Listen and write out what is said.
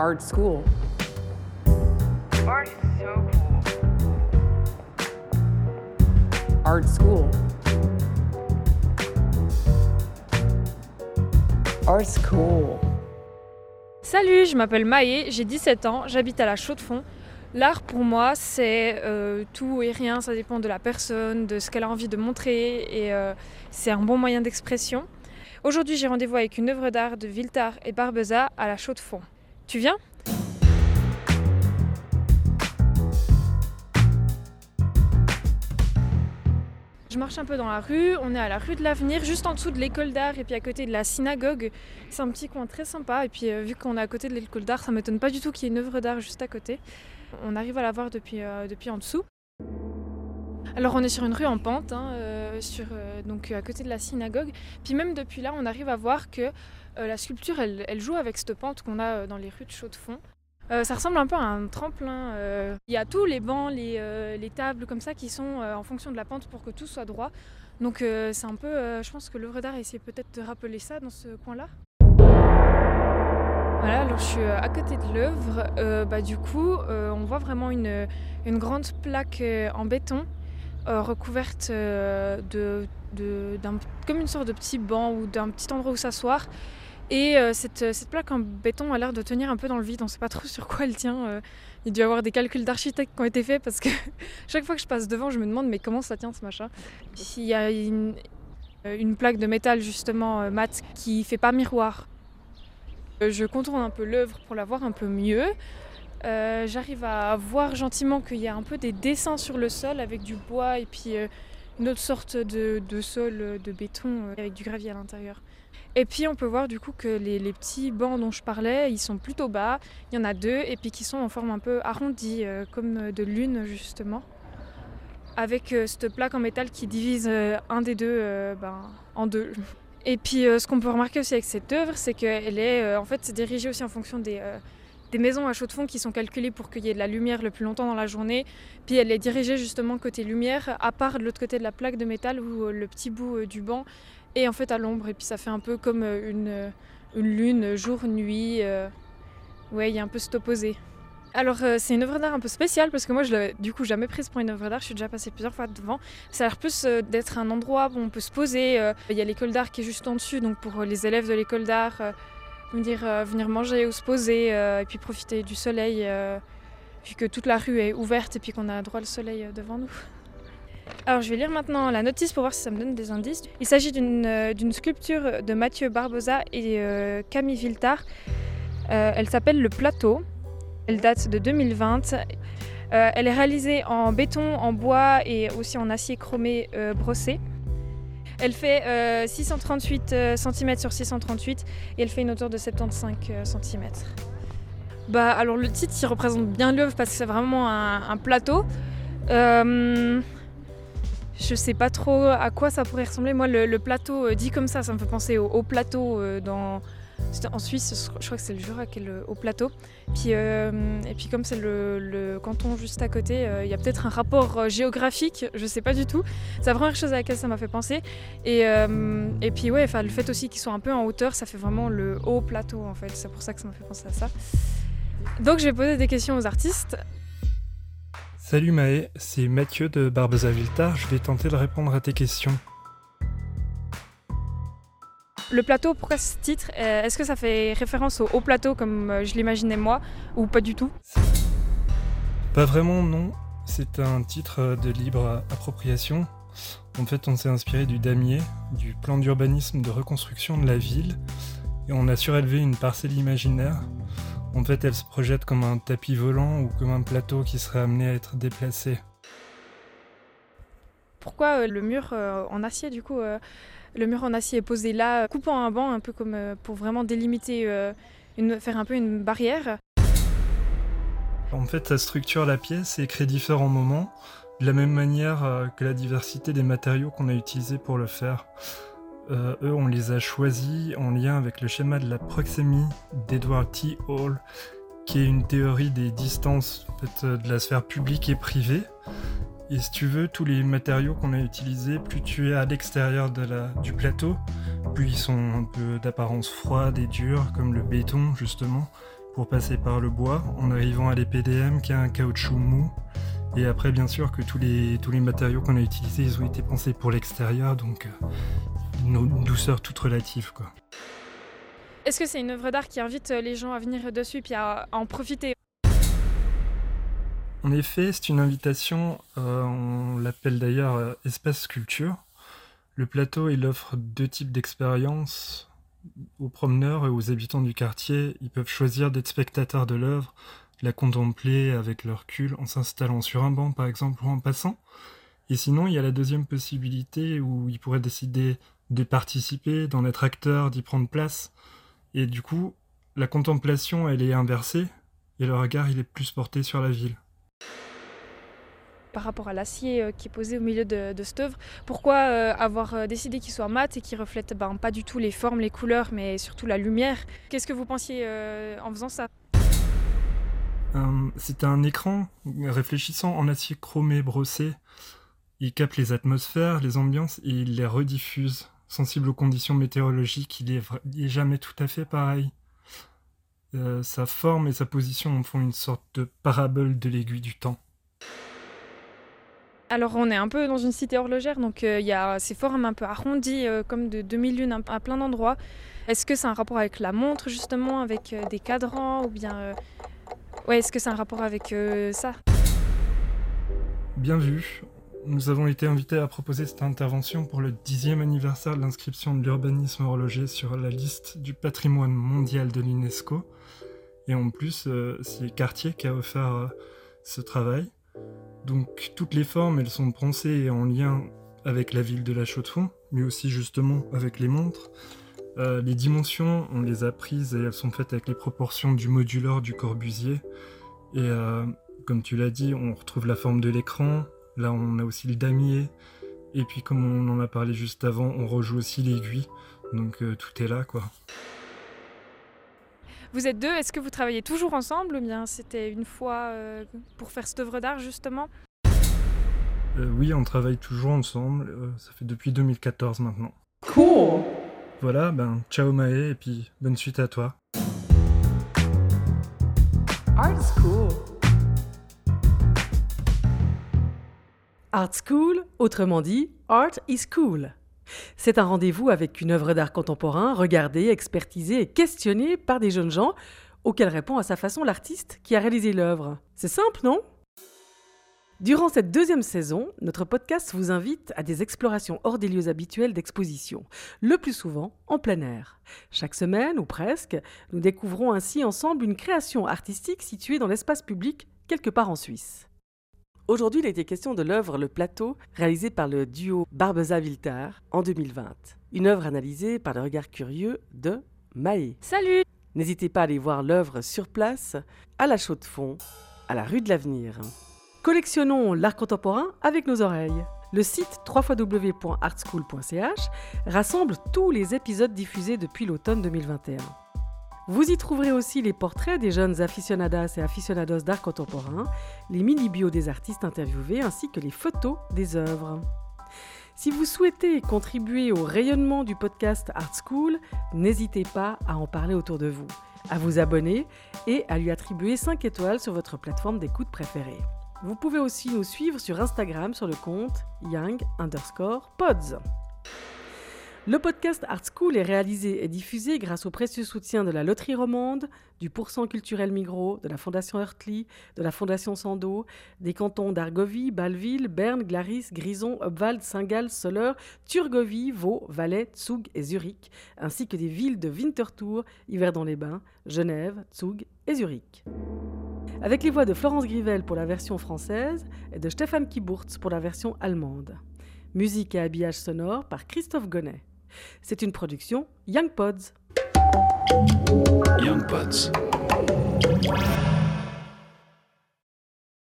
Art school. Art is so cool. Art school. Art school. Salut, je m'appelle Maë, j'ai 17 ans, j'habite à la Chaux-de-Fonds. L'art pour moi, c'est euh, tout et rien, ça dépend de la personne, de ce qu'elle a envie de montrer et euh, c'est un bon moyen d'expression. Aujourd'hui, j'ai rendez-vous avec une œuvre d'art de Viltar et Barbeza à la Chaux-de-Fonds. Tu viens Je marche un peu dans la rue, on est à la rue de l'Avenir, juste en dessous de l'école d'art et puis à côté de la synagogue. C'est un petit coin très sympa et puis euh, vu qu'on est à côté de l'école d'art, ça m'étonne pas du tout qu'il y ait une œuvre d'art juste à côté. On arrive à la voir depuis, euh, en dessous. Alors on est sur une rue en pente, hein, euh, sur, euh, donc à côté de la synagogue. Puis même depuis là, on arrive à voir que euh, la sculpture, elle, joue avec cette pente qu'on a euh, dans les rues de Chaux-de-Fonds. Euh, ça ressemble un peu à un tremplin. euh. Il y a tous les bancs, les, euh, les tables comme ça qui sont euh, en fonction de la pente pour que tout soit droit. Donc euh, c'est un peu, euh, je pense que l'œuvre d'art essaie peut-être de rappeler ça dans ce coin-là. Voilà, alors je suis euh, à côté de l'œuvre. Euh, bah, du coup, euh, on voit vraiment une, grande plaque euh, en béton euh, recouverte euh, de, comme une sorte de petit banc ou d'un petit endroit où s'asseoir. Et euh, cette, cette plaque en béton a l'air de tenir un peu dans le vide. On ne sait pas trop sur quoi elle tient. il doit y avoir des calculs d'architectes qui ont été faits parce que chaque fois que je passe devant, je me demande mais comment ça tient ce machin? Il y a une, une plaque de métal justement mat qui fait pas miroir. Je contourne un peu l'œuvre pour la voir un peu mieux. Euh, J'arrive à voir gentiment qu'il y a un peu des dessins sur le sol avec du bois et puis euh, une autre sorte de, sol euh, de béton avec du gravier à l'intérieur. Et puis on peut voir du coup que les, petits bancs dont je parlais, ils sont plutôt bas. Il y en a deux et puis qui sont en forme un peu arrondie, comme de lune justement. Avec cette plaque en métal qui divise un des deux ben, en deux. Et puis ce qu'on peut remarquer aussi avec cette œuvre, c'est qu'elle est en fait dirigée aussi en fonction des, des maisons à chaux de fond qui sont calculées pour qu'il y ait de la lumière le plus longtemps dans la journée. Puis elle est dirigée justement côté lumière, à part de l'autre côté de la plaque de métal où euh, le petit bout euh, du banc est en fait à l'ombre. Et puis ça fait un peu comme euh, une, une lune jour-nuit. euh. Ouais, il y a un peu cet opposé. Alors c'est une œuvre d'art un peu spéciale parce que moi je l'avais du coup jamais prise pour une œuvre d'art, je suis déjà passée plusieurs fois devant. Ça a l'air plus d'être un endroit où on peut se poser. Il y a l'école d'art qui est juste en dessus, donc pour les élèves de l'école d'art, venir, euh, venir manger ou se poser euh, et puis profiter du soleil, euh, vu que toute la rue est ouverte et puis qu'on a droit le soleil euh, devant nous. Alors je vais lire maintenant la notice pour voir si ça me donne des indices. Il s'agit d'une sculpture de Mathieu Barbosa et Camille Viltard. Elle s'appelle Le Plateau. Elle date de 2020. Euh, elle est réalisée en béton, en bois et aussi en acier chromé brossé. Elle fait euh, 638 cm sur 638 et elle fait une hauteur de 75 cm. Bah, alors le titre représente bien l'œuvre parce que c'est vraiment un, plateau. Euh, je sais pas trop à quoi ça pourrait ressembler. Moi, le, plateau euh, dit comme ça, ça me fait penser au, plateau euh, dans. En Suisse, je crois que c'est le Jura qui est le haut plateau. Puis, euh, et puis comme c'est le, canton juste à côté, euh, il y a peut-être un rapport euh, géographique, je sais pas du tout. C'est la première chose à laquelle ça m'a fait penser. Et, et puis ouais, le fait aussi qu'ils soient un peu en hauteur, ça fait vraiment le haut plateau en fait. C'est pour ça que ça m'a fait penser à ça. Donc je vais poser des questions aux artistes. Salut Maë, c'est Mathieu de Barbeza Viltar, je vais tenter de répondre à tes questions. Le plateau, pourquoi ce titre? Euh, Est-ce que ça fait référence au haut plateau comme euh, je l'imaginais moi ou pas du tout? Pas vraiment, non. C'est un titre de libre appropriation. En fait, on s'est inspiré du damier, du plan d'urbanisme de reconstruction de la ville, et on a surélevé une parcelle imaginaire. En fait, elle se projette comme un tapis volant ou comme un plateau qui serait amené à être déplacé. Pourquoi euh, le mur euh, en acier du coup euh, Le mur en acier est posé là, euh, coupant un banc un peu comme euh, pour vraiment délimiter, euh, une, faire un peu une barrière. En fait, ça structure la pièce et crée différents moments, de la même manière que la diversité des matériaux qu'on a utilisés pour le faire. Eux, on les a choisis en lien avec le schéma de la proxémie d'Edward T. Hall, qui est une théorie des distances de la sphère publique et privée. Et si tu veux, tous les matériaux qu'on a utilisés, plus tu es à l'extérieur du plateau, plus ils sont un peu d'apparence froide et dure, comme le béton justement, pour passer par le bois, en arrivant à l'EPDM qui a un caoutchouc mou. Et après, bien sûr, que tous les, tous les matériaux qu'on a utilisés, ils ont été pensés pour l'extérieur, donc euh, une douceur toute relative. Est-ce que c'est une œuvre d'art qui invite les gens à venir dessus et à en profiter? En effet, c'est une invitation, euh, on l'appelle d'ailleurs euh, espace sculpture. Le plateau, il offre deux types d'expériences. Aux promeneurs et aux habitants du quartier, ils peuvent choisir d'être spectateurs de l'œuvre, la contempler avec leur recul en s'installant sur un banc par exemple ou en passant. Et sinon, il y a la deuxième possibilité où ils pourraient décider de participer, d'en être acteur, d'y prendre place. Et du coup, la contemplation, elle est inversée, et le regard, il est plus porté sur la ville. Par rapport à l'acier euh, qui est posé au milieu de, de cette œuvre, pourquoi euh, avoir euh, décidé qu'il soit mat et qu'il reflète ben, pas du tout les formes, les couleurs, mais surtout la lumière? Qu'est-ce que vous pensiez en faisant ça? C'était un écran réfléchissant en acier chromé brossé. Il capte les atmosphères, les ambiances et il les rediffuse. Sensible aux conditions météorologiques, il est, il jamais tout à fait pareil. Euh, sa forme et sa position en font une sorte de parabole de l'aiguille du temps. Alors on est un peu dans une cité horlogère, donc euh, il y a ces formes un peu arrondies, euh, comme de demi-lune un- à plein d'endroits. Est-ce que c'est un rapport avec la montre justement, avec euh, des cadrans, ou bien... euh, Ouais, est-ce que c'est un rapport avec euh, ça? Bien vu. Nous avons été invités à proposer cette intervention pour le dixième anniversaire de l'inscription de l'urbanisme horloger sur la liste du patrimoine mondial de l'UNESCO. Et en plus, euh, c'est Cartier qui a offert euh, ce travail. Donc toutes les formes, elles sont pensées et en lien avec la ville de la Chaux-de-Fonds, mais aussi justement avec les montres. Euh, les dimensions, on les a prises et elles sont faites avec les proportions du moduleur du Corbusier. Et comme tu l'as dit, on retrouve la forme de l'écran. Là, on a aussi le damier. Et puis, comme on en a parlé juste avant, on rejoue aussi l'aiguille. Donc, euh, tout est là, quoi. Vous êtes deux, est-ce que vous travaillez toujours ensemble, ou bien c'était une fois euh, pour faire cette œuvre d'art justement? Euh, oui, on travaille toujours ensemble. euh, ça fait depuis 2014 maintenant. Cool. Voilà, ben, ciao Maë, et puis bonne suite à toi. Art School. Art School, autrement dit, Art is Cool. C'est un rendez-vous avec une œuvre d'art contemporain regardée, expertisée et questionnée par des jeunes gens auxquels répond à sa façon l'artiste qui a réalisé l'œuvre. C'est simple, non? Durant cette deuxième saison, notre podcast vous invite à des explorations hors des lieux habituels d'exposition, le plus souvent en plein air. Chaque semaine, ou presque, nous découvrons ainsi ensemble une création artistique située dans l'espace public quelque part en Suisse. Aujourd'hui, il a été question de l'œuvre Le Plateau, réalisée par le duo Barbeza-Viltar en 2020. Une œuvre analysée par le regard curieux de Maë. Salut N'hésitez pas à aller voir l'œuvre sur place, à la Chaux de Fonds, à la rue de l'Avenir. Collectionnons l'art contemporain avec nos oreilles. Le site www.artschool.ch rassemble tous les épisodes diffusés depuis l'automne 2021. Vous y trouverez aussi les portraits des jeunes aficionadas et aficionados d'art contemporain, les mini-bios des artistes interviewés ainsi que les photos des œuvres. Si vous souhaitez contribuer au rayonnement du podcast Art School, n'hésitez pas à en parler autour de vous, à vous abonner et à lui attribuer 5 étoiles sur votre plateforme d'écoute préférée. Vous pouvez aussi nous suivre sur Instagram sur le compte young underscore pods. Le podcast Art School est réalisé et diffusé grâce au précieux soutien de la Loterie Romande, du Pourcent culturel Migros, de la Fondation Heurtli, de la Fondation Sando, des cantons d'Argovie, Bâle-Ville, Berne, Glaris, Grison, Obwald, Saint-Gall, Soleure, Turgovie, Vaud, Valais, Zug et Zurich, ainsi que des villes de Winterthur, Yverdon-les-Bains, Genève, Zug et Zurich. Avec les voix de Florence Grivel pour la version française et de Stéphane Kiburtz pour la version allemande. Musique et habillage sonore par Christophe Gonnet. C'est une production Young Pods. Young Pods.